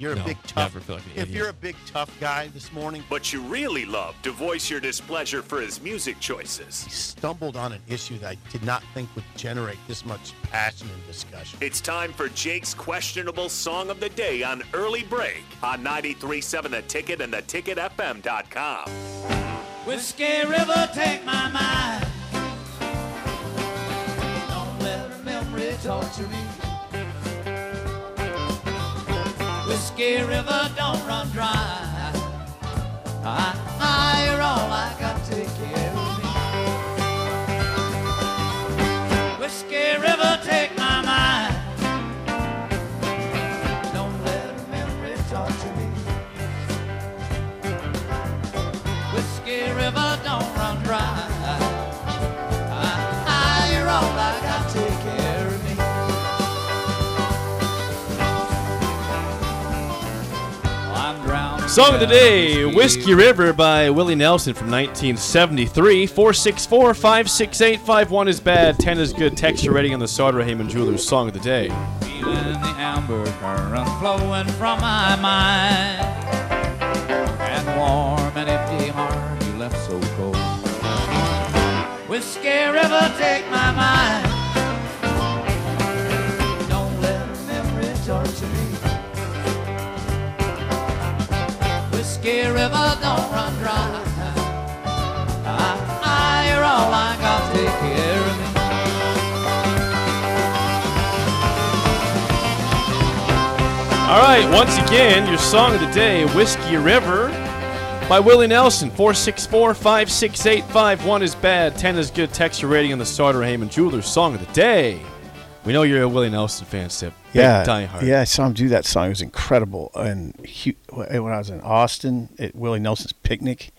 You're a big tough. never feel like an if idiot. you're a big tough guy this morning, But you really love to voice your displeasure for his music choices. he stumbled on an issue that I did not think would generate this much passion and discussion. It's time for Jake's questionable song of the day on Early Break on 93.7 The Ticket and theticketfm.com. Whiskey River, take my mind. Don't let her memory torture me. Whiskey River, don't run dry. I, Song of the day, Whiskey River by Willie Nelson from 1973. 464 56851 is bad, 10 is good. Text your rating on the Sartor Hamann Jewelers Song of the Day. Feeling the amber current flowing from my mind. And warm and empty heart you left so cold. Whiskey River, take my mind. Whiskey River, don't run dry. All right, once again, your song of the day, Whiskey River by Willie Nelson. 464 56851 is bad, 10 is good. Text your rating on the Sartor Hamann Jewelers Song of the Day. We know you're a Willie Nelson fan, Sip. Big Yeah, diehard. yeah, I saw him do that song. It was incredible. And he, when I was in Austin at Willie Nelson's picnic,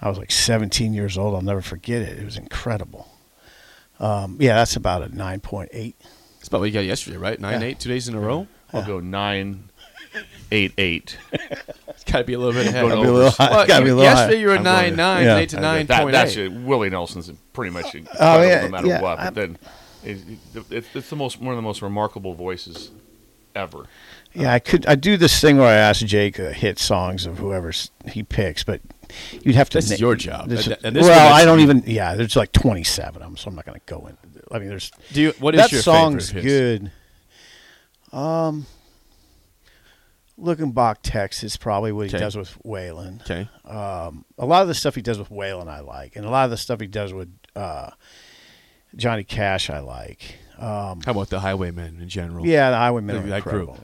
I was like 17 years old. I'll never forget it. It was incredible. Um, yeah, that's about a 9.8. That's about what you got yesterday, right? 9 Yeah. 8, two days in a row? I'll go nine, eight, eight. It's got to be a little bit ahead. Gotta Gotta be a little high. Well, gotta be a you- little high. yesterday you were I'm 9 9, yeah. today to That, 9.8. that's it. Willie Nelson's pretty much incredible Oh, yeah, no matter yeah, what. But I'm- then it, it's, it's the most one of the most remarkable voices ever. Yeah, I could. I do this thing where I ask Jake uh, hit songs of whoever he picks, but you'd have to. This is your job. this- And- and this well, I don't even. Yeah, there's like 27 of them, so I'm not going to go into. I mean, there's. Do you, what is that your song's favorite? of his? good. Um, looking back, Texas probably what he Okay. does with Waylon. Okay. Um, a lot of the stuff he does with Waylon I like, and a lot of the stuff he does with uh, Johnny Cash I like. Um, How about the Highwaymen in general? yeah, the Highwaymen That- are that group.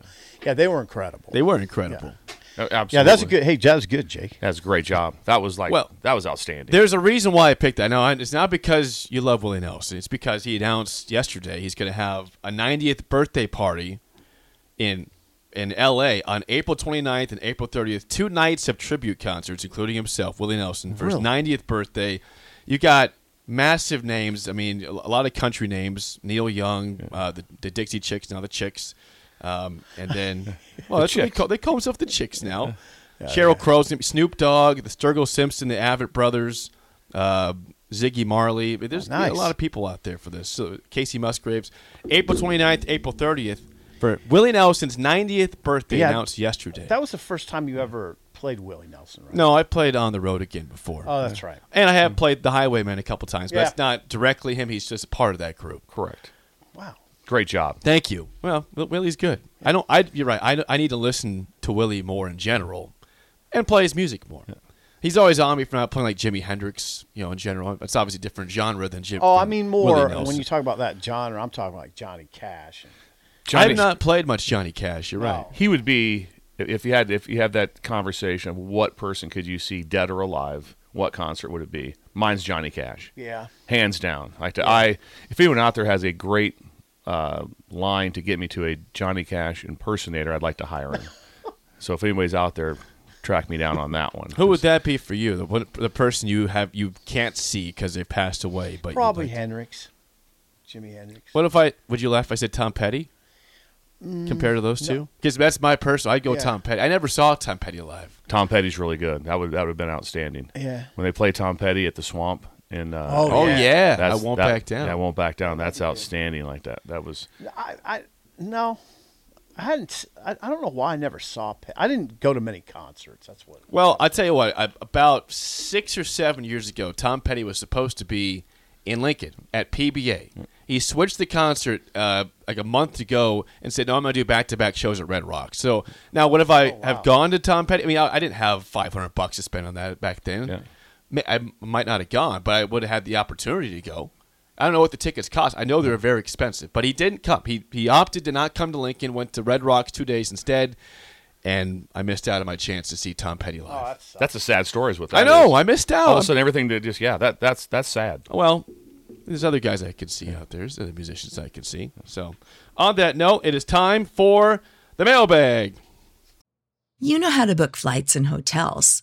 Yeah, they were incredible. They were incredible. Uh, Absolutely. yeah, that's a good. Hey, that was good, Jake. That's a great job. That was like Well, that was outstanding. There's a reason why I picked that. Now, it's not because you love Willie Nelson. It's because he announced yesterday he's going to have a 90th birthday party in in L.A. on April 29th and April 30th. Two nights of tribute concerts, including himself, Willie Nelson, for his 90th birthday. You got massive names. I mean, a lot of country names. Neil Young, uh, the, the Dixie Chicks, now the Chicks. Um, and then, well, that's what they call, they call themselves the Chicks now. Sheryl Crow, Snoop Dogg, the Sturgill Simpson, the Avett Brothers, uh, Ziggy Marley. There's Nice. a lot of people out there for this. So Kacey Musgraves, April 29th, April 30th for Willie Nelson's 90th birthday Yeah, announced yesterday. That was the first time you ever played Willie Nelson, right? no, I played on the road again before. Oh, that's right. and I have mm. played the Highwayman a couple times, but Yeah. it's not directly him. He's just a part of that group. correct. Wow. Great job. Thank you. Well, Will- Willie's good. I don't. I. You're right. I, I need to listen to Willie more in general, and play his music more. He's always on me for not playing like Jimi Hendrix. You know, in general, it's obviously a different genre than Jim. Oh, I than mean Willie more Nelson. when you talk about that genre. I'm talking like Johnny Cash. And, Johnny- I've not played much Johnny Cash. You're right. No. He would be if you had if you had that conversation of what person could you see dead or alive, what concert would it be? Mine's Johnny Cash. yeah. hands down. Like to, I, if anyone out there has a great uh, line to get me to a Johnny Cash impersonator, I'd like to hire him. so if anybody's out there, track me down on that one. Who would that be for you? The one- the person you have you can't see because they've passed away, but Probably like to- Hendrix. Jimi Hendrix. What if I would you laugh if I said Tom Petty? Compared to those two, because that's my personal. I'd go Mm, Yeah. Tom Petty. I never saw Tom Petty live. Tom Petty's really good. That would that would have been outstanding. Yeah. When they play Tom Petty at the Swamp in uh, Oh, Oh yeah. yeah, I won't that- back down. Yeah, I won't back down. That's outstanding. Like that. That was I, I no, I hadn't. s- I, I don't know why I never saw. Pe- I didn't go to many concerts. That's what. Well, I tell you what. I, about six or seven years ago, Tom Petty was supposed to be in Lincoln at PBA. He switched the concert uh, like a month ago and said, "No, I'm going to do back-to-back shows at Red Rock." So now, what if I have gone to Tom Petty? I mean, I, I didn't have 500 bucks to spend on that back then. Yeah. I might not have gone, but I would have had the opportunity to go. I don't know what the tickets cost. I know they were very expensive, but he didn't come. He he opted to not come to Lincoln. Went to Red Rocks two days instead, and I missed out on my chance to see Tom Petty oh, live. Oh, that's that's a sad story. Is what I know. is. I missed out. All of a sudden, everything to just yeah. That that's that's sad. well, there's other guys I could see out there. There's other musicians I could see. So, on that note, it is time for the mailbag. You know how to book flights and hotels.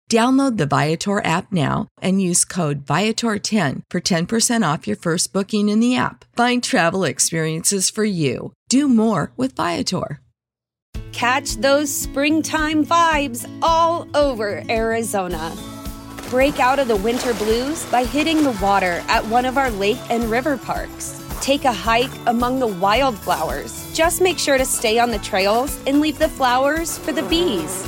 Download the Viator app now and use code Viator10 for 10% off your first booking in the app. Find travel experiences for you. Do more with Viator. Catch those springtime vibes all over Arizona. Break out of the winter blues by hitting the water at one of our lake and river parks. Take a hike among the wildflowers. Just make sure to stay on the trails and leave the flowers for the bees.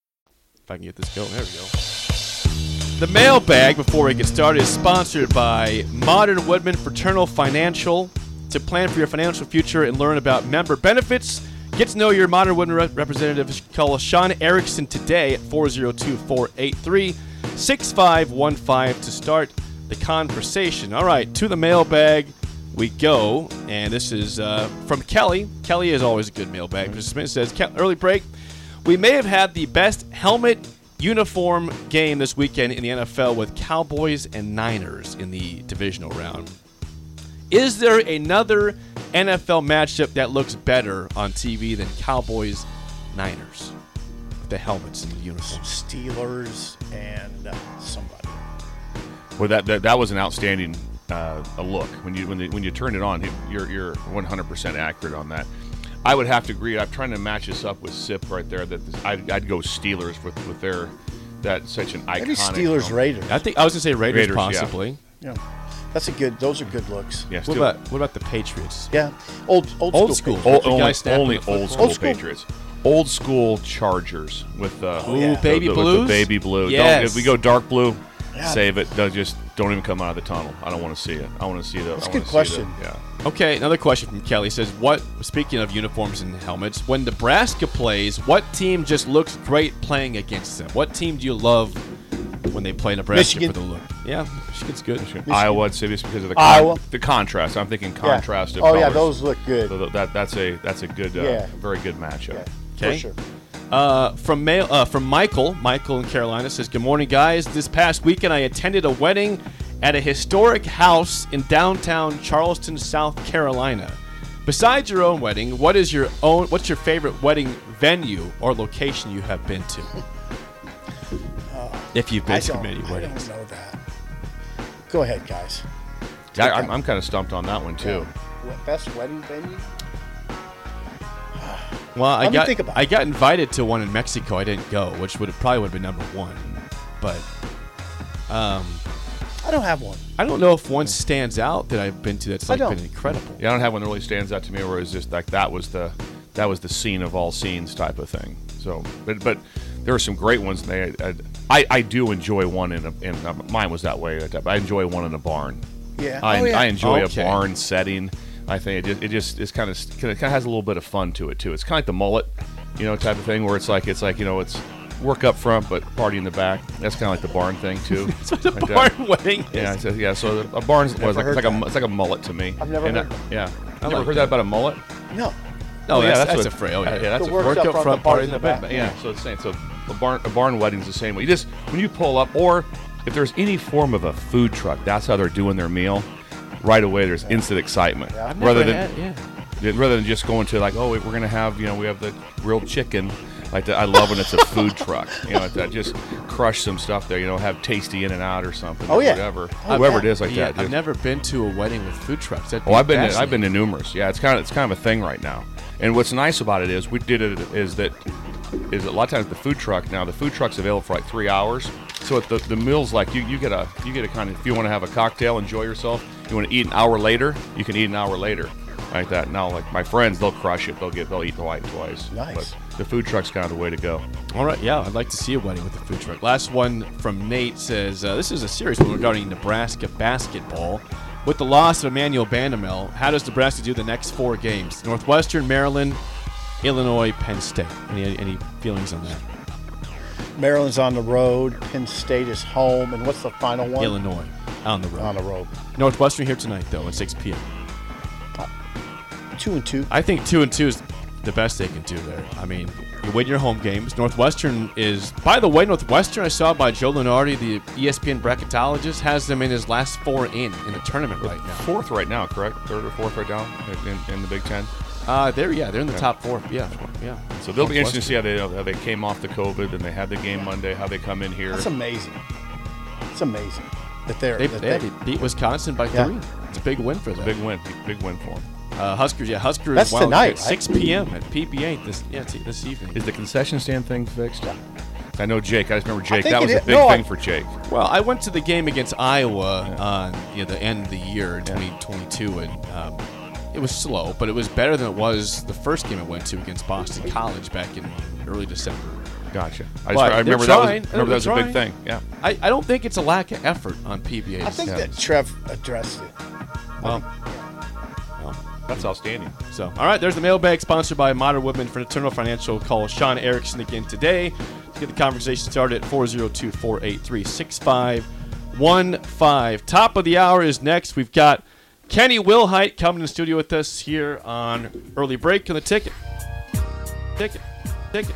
I can get this going, there we go. The mailbag, before we get started, is sponsored by Modern Woodmen Fraternal Financial. To plan for your financial future and learn about member benefits, get to know your Modern Woodmen rep- representative. Call Sean Erickson today at 402 483 6515 to start the conversation. All right, to the mailbag we go. And this is uh, from Kelly. Kelly is always a good mailbag. Mr. Smith says, early break. We may have had the best helmet uniform game this weekend in the NFL with Cowboys and Niners in the divisional round. Is there another NFL matchup that looks better on TV than Cowboys Niners? With the helmets and the uniforms. Steelers and uh, somebody. Well, that that, that was an outstanding uh, a look when you when they, when you turn it on. You're you're 100 percent accurate on that. I would have to agree. I'm trying to match this up with Sip right there. That this, I'd, I'd go Steelers with with their that such an iconic. Maybe Steelers helmet. Raiders. I think I was gonna say Raiders, Raiders, possibly. Yeah, that's a good. Those are good looks. Yeah, What about what about the Patriots? Yeah, old old, Old school. school. Old, You only only old school Old school. Patriots. old school Chargers with uh, Ooh, yeah. baby the, the, blues? With the baby blue. Yes. Don't, if we go dark blue, Yeah. save it. Don't just don't even come out of the tunnel. I don't want to see it. I want to see the. That's I a wanna good question. The, yeah. Okay, another question from Kelly says, "What? Speaking of uniforms and helmets, when Nebraska plays, what team just looks great playing against them? What team do you love when they play Nebraska Michigan. for the look? Yeah, Michigan's good. Iowa, I'd say just because of the Iowa. the contrast. I'm thinking contrast. Yeah. Of Oh yeah, those look good. So that that's a that's a good, uh, Yeah. very good matchup. Yeah, Okay. for sure. Uh, from mail, uh, from Michael. Michael in Carolina says, "Good morning, guys. This past weekend, I attended a wedding at a historic house in downtown Charleston, South Carolina. Besides your own wedding, what is your own? What's your favorite wedding venue or location you have been to? if you've been I to many I weddings, don't know that. Go ahead, guys. I, I'm, I'm kind of stumped on that one too. What, best wedding venue? Well, I Let got think about I got invited to one in Mexico. I didn't go, which would probably would have been number one, but." Um, I don't have one. I don't know if one stands out that I've been to that's I like don't. been incredible. Yeah, I don't have one that really stands out to me where it's just like that was the that was the scene of all scenes type of thing. So, but but there are some great ones. And they, I, I I do enjoy one in a in uh, mine was that way. I enjoy one in a barn. Yeah. I, Oh, yeah. I enjoy Okay. a barn setting. I think it just it just it's kind of kind of has a little bit of fun to it too. It's kind of like the mullet, you know, type of thing where it's like it's like you know it's work up front but party in the back. That's kind of like the barn thing too. That's what a Like that. barn wedding is. Yeah, so, yeah. So a barn's Never was like, it's like a it's like a mullet to me. I've never And heard I- that. Yeah, I you never like heard that. that about a mullet? No. No, yeah, that's, that's that's, what- a phrase. Oh, uh, yeah. yeah, that's The a work work up up front, front, the party in the party back. Yeah, so it's saying so a barn a barn wedding's the same way. You just when you pull up, or if there's any form of a food truck, that's how they're doing their meal. Right away, there's instant excitement. Yeah. Rather than had- yeah. yeah, rather than just going to like, oh, we're gonna have you know we have the grilled chicken. Like that, I love when it's a food truck. You know, that just crush some stuff there. You know, have tasty in and out or something. Oh, or yeah. whatever. Oh, Whoever yeah. it is like Yeah, that. I've never been to a wedding with food trucks. That'd Oh, be I've been to, I've been to numerous. Yeah, it's kind of it's kind of a thing right now. And what's nice about it is we did it is that is a lot of times the food truck now the food truck's available for like three hours. So at the the meals like you you get a you get a kind of if you want to have a cocktail enjoy yourself you want to eat an hour later you can eat an hour later like that. Now like my friends they'll crush it they'll get they'll eat the white twice. Nice. But the food truck's kind of the way to go. All right, yeah, I'd like to see a wedding with the food truck. Last one from Nate says uh, this is a serious one regarding Nebraska basketball. With the loss of Emmanuel Bandoumel, how does Nebraska do the next four games? Northwestern, Maryland, Illinois, Penn State. Any any feelings on that? Maryland's on the road. Penn State is home. And what's the final one? Illinois on the road. On the road. Northwestern here tonight though at 6 p.m. Two and two. I think two and two is the best they can do there. I mean, you win your home games. Northwestern is, by the way, Northwestern. I saw by Joe Lunardi, the ESPN bracketologist, has them in his last four in in the tournament right now. Fourth right now, correct? Third or fourth right now in, in the Big Ten. Uh, they're yeah, they're in the Yeah. top four. Yeah, yeah. So they'll be interesting to see how they how they came off the COVID and they had the game Monday. How they come in here. That's amazing. It's amazing that they're. They, that they, they- beat Wisconsin by Yeah. three. It's a big win for them. Big win, big win for them. Uh, Huskers, yeah, Huskers. That's well, tonight, at 6 p.m. at PBA this yeah t- this evening. Is the concession stand thing fixed? I know Jake. I just remember Jake. That was a big no, I- thing for Jake. Well, I went to the game against Iowa on you know, the end of the year in 2022, and um, it was slow, but it was better than it was the first game I went to against Boston College back in early December. Gotcha. I, just, I they're remember that was, trying. remember that They're was a big thing. Yeah. I, I don't think it's a lack of effort on PBA. I think Yeah. that Trev addressed it. Well, That's outstanding. So, all right, there's the mailbag sponsored by Modern Woodmen Fraternal Financial. Call Sean Erickson again today to get the conversation started at 402 483 6515. Top of the hour is next. We've got Kenny Wilhite coming in the studio with us here on Early Break on the ticket. Ticket. Ticket.